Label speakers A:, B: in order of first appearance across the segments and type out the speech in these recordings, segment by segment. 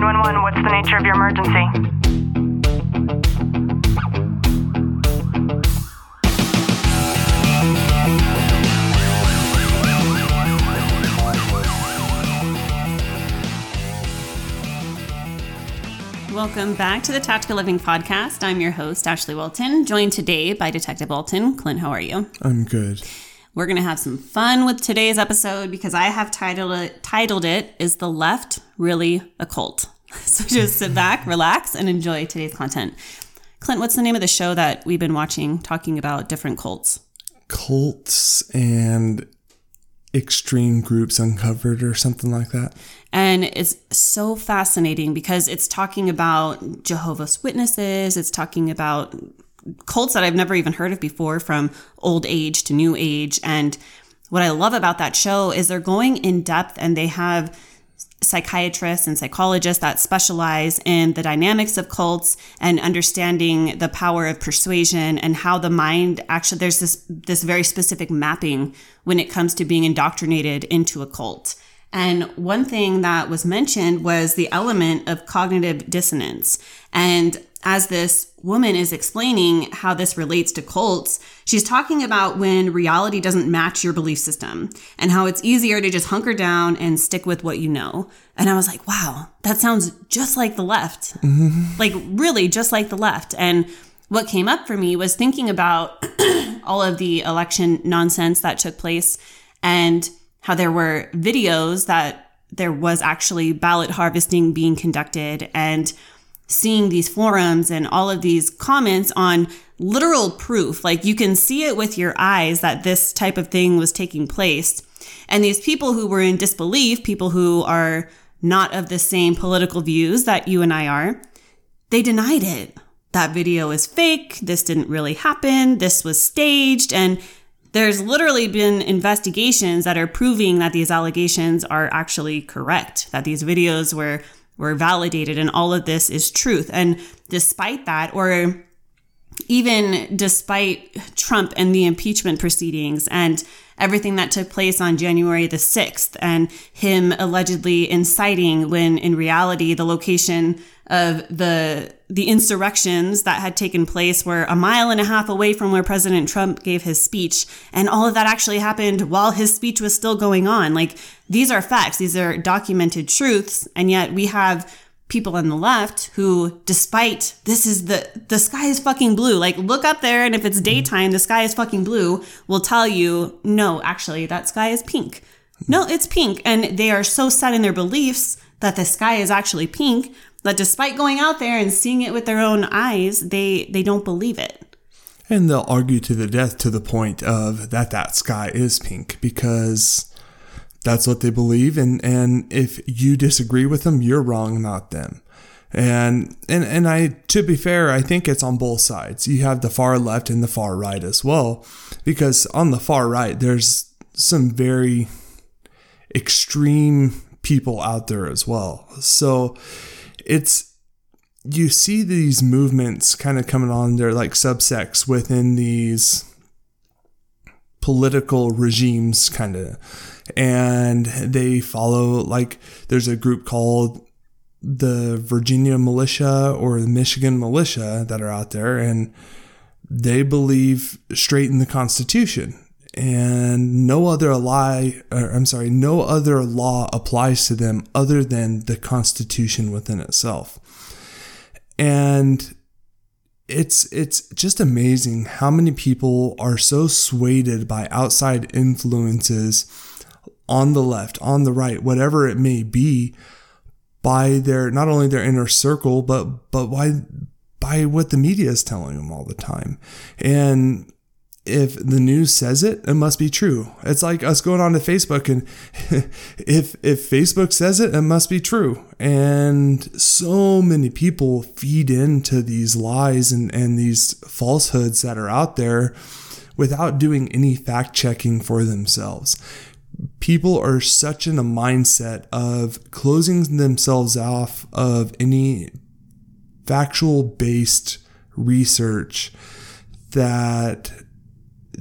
A: 911, what's the nature of your emergency?
B: Welcome back to the Tactical Living Podcast. I'm your host, Ashley Walton, joined today by Detective Walton. Clint, how are you?
C: I'm good.
B: We're going to have some fun with today's episode because I have titled it, titled it Is the Left Really a Cult? So just sit back, relax, and enjoy today's content. Clint, what's the name of the show that we've been watching talking about different cults?
C: Cults and extreme groups uncovered or something like that.
B: And it's so fascinating because it's talking about Jehovah's Witnesses, it's talking about cults that I've never even heard of before, from old age to new age. And what I love about that show is they're going in depth and they have psychiatrists and psychologists that specialize in the dynamics of cults and understanding the power of persuasion and how the mind actually there's this this very specific mapping when it comes to being indoctrinated into a cult. And one thing that was mentioned was the element of cognitive dissonance. And as this woman is explaining how this relates to cults, she's talking about when reality doesn't match your belief system and how it's easier to just hunker down and stick with what you know. And I was like, wow, that sounds just like the left. Mm-hmm. Like, really, just like the left. And what came up for me was thinking about all of the election nonsense that took place and how there were videos that there was actually ballot harvesting being conducted and seeing these forums and all of these comments on literal proof. Like you can see it with your eyes that this type of thing was taking place. And these people who were in disbelief, people who are not of the same political views that you and I are, they denied it. That video is fake. This didn't really happen. This was staged. And there's literally been investigations that are proving that these allegations are actually correct, that these videos were were validated and all of this is truth. And despite that, or even despite Trump and the impeachment proceedings and everything that took place on January the 6th and him allegedly inciting when in reality the location of the the insurrections that had taken place were a mile and a half away from where President Trump gave his speech. And all of that actually happened while his speech was still going on. Like these are facts. These are documented truths. And yet we have people on the left who despite this is the the sky is fucking blue. Like look up there and if it's mm-hmm. daytime the sky is fucking blue will tell you no actually that sky is pink. No it's pink. And they are so set in their beliefs that the sky is actually pink that despite going out there and seeing it with their own eyes they they don't believe it.
C: And they'll argue to the death to the point of that that sky is pink because that's what they believe. And and if you disagree with them you're wrong not them. And and and I to be fair I think it's on both sides. You have the far left and the far right as well because on the far right there's some very extreme people out there as well. So it's you see these movements kind of coming on they're like subsects within these political regimes kind of and they follow like there's a group called the Virginia militia or the Michigan militia that are out there and they believe straight in the constitution and no other lie or I'm sorry no other law applies to them other than the constitution within itself and it's it's just amazing how many people are so swayed by outside influences on the left, on the right, whatever it may be, by their not only their inner circle, but but by by what the media is telling them all the time. And if the news says it, it must be true. It's like us going on to Facebook and if if Facebook says it, it must be true. And so many people feed into these lies and, and these falsehoods that are out there without doing any fact checking for themselves. People are such in a mindset of closing themselves off of any factual based research that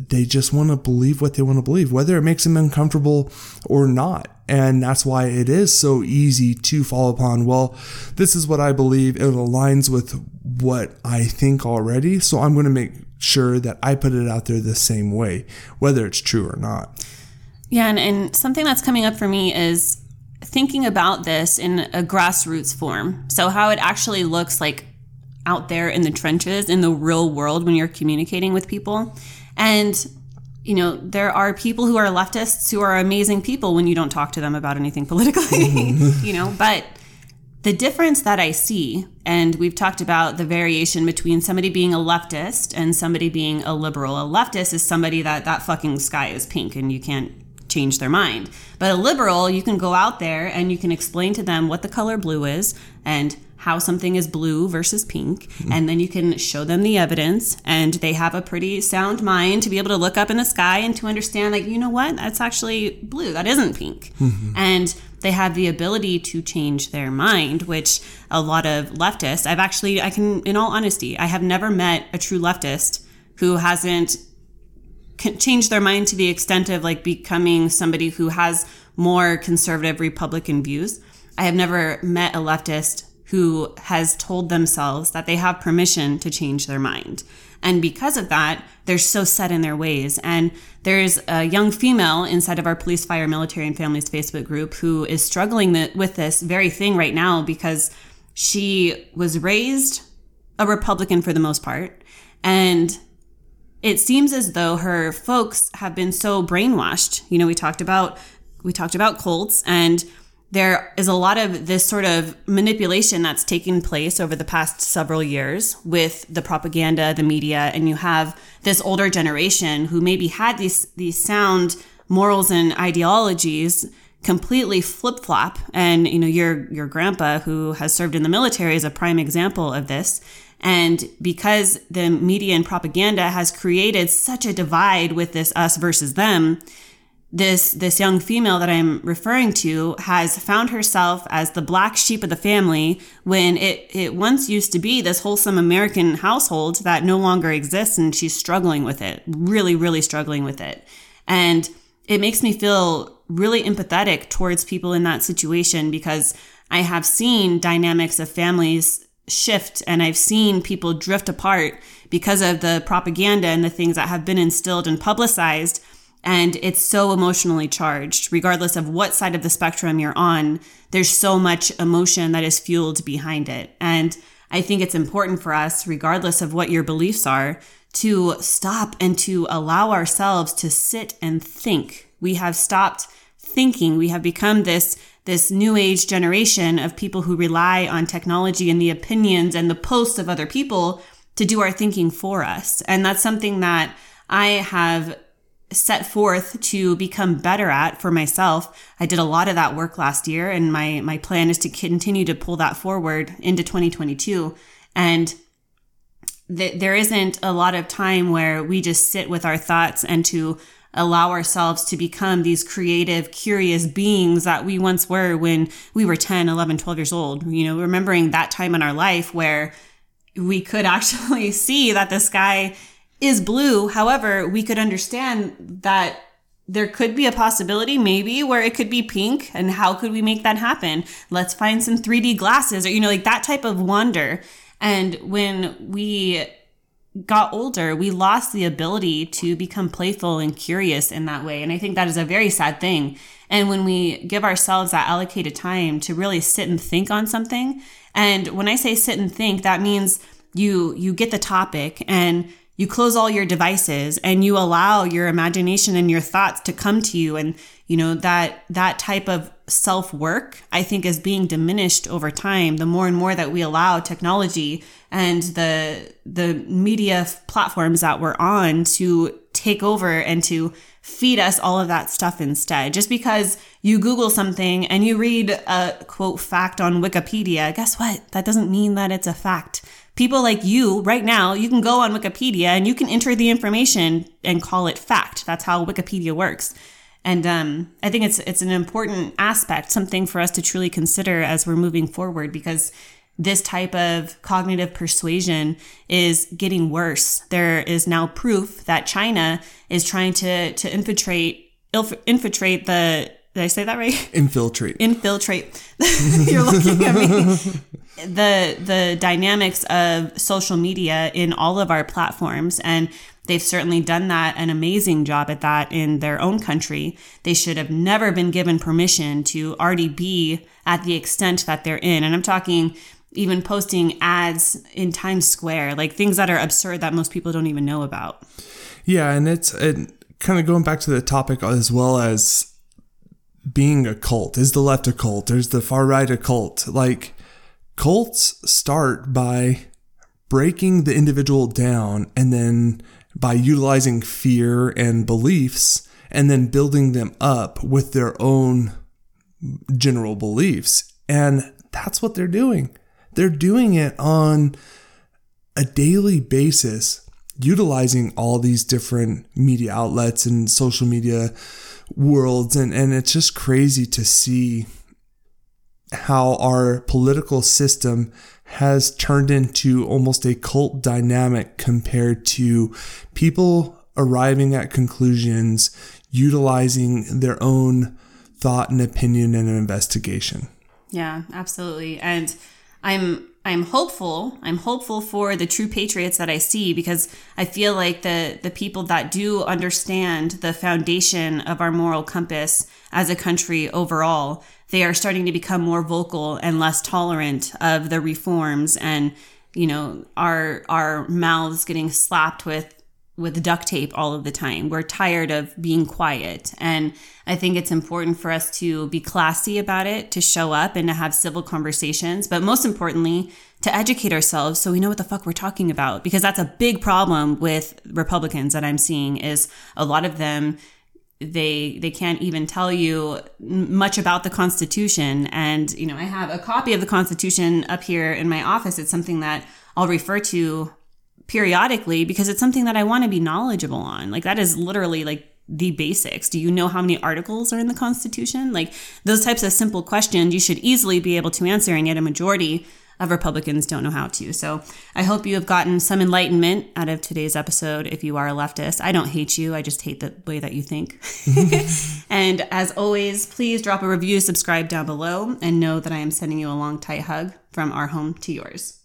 C: they just want to believe what they want to believe, whether it makes them uncomfortable or not. And that's why it is so easy to fall upon, well, this is what I believe. It aligns with what I think already. So I'm going to make sure that I put it out there the same way, whether it's true or not.
B: Yeah. And, and something that's coming up for me is thinking about this in a grassroots form. So, how it actually looks like out there in the trenches, in the real world, when you're communicating with people. And, you know, there are people who are leftists who are amazing people when you don't talk to them about anything politically, you know, but the difference that I see, and we've talked about the variation between somebody being a leftist and somebody being a liberal. A leftist is somebody that that fucking sky is pink and you can't change their mind. But a liberal, you can go out there and you can explain to them what the color blue is and how something is blue versus pink. Mm-hmm. And then you can show them the evidence and they have a pretty sound mind to be able to look up in the sky and to understand, like, you know what? That's actually blue. That isn't pink. Mm-hmm. And they have the ability to change their mind, which a lot of leftists, I've actually, I can, in all honesty, I have never met a true leftist who hasn't changed their mind to the extent of like becoming somebody who has more conservative Republican views. I have never met a leftist who has told themselves that they have permission to change their mind. And because of that, they're so set in their ways. And there's a young female inside of our police, fire, military, and families Facebook group who is struggling with this very thing right now because she was raised a Republican for the most part. And it seems as though her folks have been so brainwashed. You know, we talked about we talked about cults and there is a lot of this sort of manipulation that's taken place over the past several years with the propaganda, the media, and you have this older generation who maybe had these these sound morals and ideologies completely flip flop. And you know, your your grandpa who has served in the military is a prime example of this. And because the media and propaganda has created such a divide with this us versus them, this this young female that I'm referring to has found herself as the black sheep of the family when it it once used to be this wholesome American household that no longer exists and she's struggling with it really really struggling with it. And it makes me feel really empathetic towards people in that situation because I have seen dynamics of families shift and I've seen people drift apart because of the propaganda and the things that have been instilled and publicized and it's so emotionally charged. Regardless of what side of the spectrum you're on there's so much emotion that is fueled behind it. And i think it's important for us regardless of what your beliefs are to stop and to allow ourselves to sit and think. We have stopped thinking. We have become this this new age generation of people who rely on technology and the opinions and the posts of other people to do our thinking for us. And that's something that i have set forth to become better at for myself. I did a lot of that work last year and my my plan is to continue to pull that forward into 2022 and th- there isn't a lot of time where we just sit with our thoughts and to allow ourselves to become these creative curious beings that we once were when we were 10 11 12 years old you know remembering that time in our life where we could actually see that the sky is blue. However, we could understand that there could be a possibility maybe where it could be pink and how could we make that happen? Let's find some 3d glasses or you know like that type of wonder. And when we got older we lost the ability to become playful and curious in that way. And i think that is a very sad thing. And when we give ourselves that allocated time to really sit and think on something and when i say sit and think that means you you get the topic and you close all your devices and you allow your imagination and your thoughts to come to you. And you know that that type of self work i think is being diminished over time. The more and more that we allow technology and the the media platforms that we're on to take over and to feed us all of that stuff instead. Just because you google something and you read a quote fact on wikipedia guess what? That doesn't mean that it's a fact people like you right now, you can go on Wikipedia and you can enter the information and call it fact. That's how Wikipedia works. And um, I think it's it's an important aspect, something for us to truly consider as we're moving forward, because this type of cognitive persuasion is getting worse. There is now proof that China is trying to to infiltrate infiltrate the did I say that right?
C: Infiltrate.
B: Infiltrate. You're looking at me. The the dynamics of social media in all of our platforms and they've certainly done that an amazing job at that in their own country. They should have never been given permission to already be at the extent that they're in. And I'm talking even posting ads in Times Square, like things that are absurd that most people don't even know about.
C: Yeah, and it's and kind of going back to the topic as well as being a cult. Is the left a cult? Is the far right a cult. Like cults start by breaking the individual down and then by utilizing fear and beliefs and then building them up with their own general beliefs. And that's what they're doing. They're doing it on a daily basis, utilizing all these different media outlets and social media worlds. And, and it's just crazy to see how our political system has turned into almost a cult dynamic compared to people arriving at conclusions utilizing their own thought and opinion and investigation.
B: Yeah, absolutely. And I'm I'm hopeful. I'm hopeful for the true patriots that I see because I feel like the the people that do understand the foundation of our moral compass as a country overall, they are starting to become more vocal and less tolerant of the reforms and you know our our mouths getting slapped with with duct tape all of the time. We're tired of being quiet. And I think it's important for us to be classy about it, to show up and to have civil conversations, but most importantly, to educate ourselves so we know what the fuck we're talking about because that's a big problem with Republicans that I'm seeing is a lot of them they they can't even tell you much about the constitution and you know I have a copy of the constitution up here in my office it's something that I'll refer to periodically because it's something that I want to be knowledgeable on. Like that is literally like the basics. Do you know how many articles are in the Constitution? Like those types of simple questions you should easily be able to answer, and yet a majority of Republicans don't know how to. So I hope you have gotten some enlightenment out of today's episode if you are a leftist. I don't hate you, I just hate the way that you think. and as always, please drop a review, subscribe down below, and know that I am sending you a long, tight hug from our home to yours.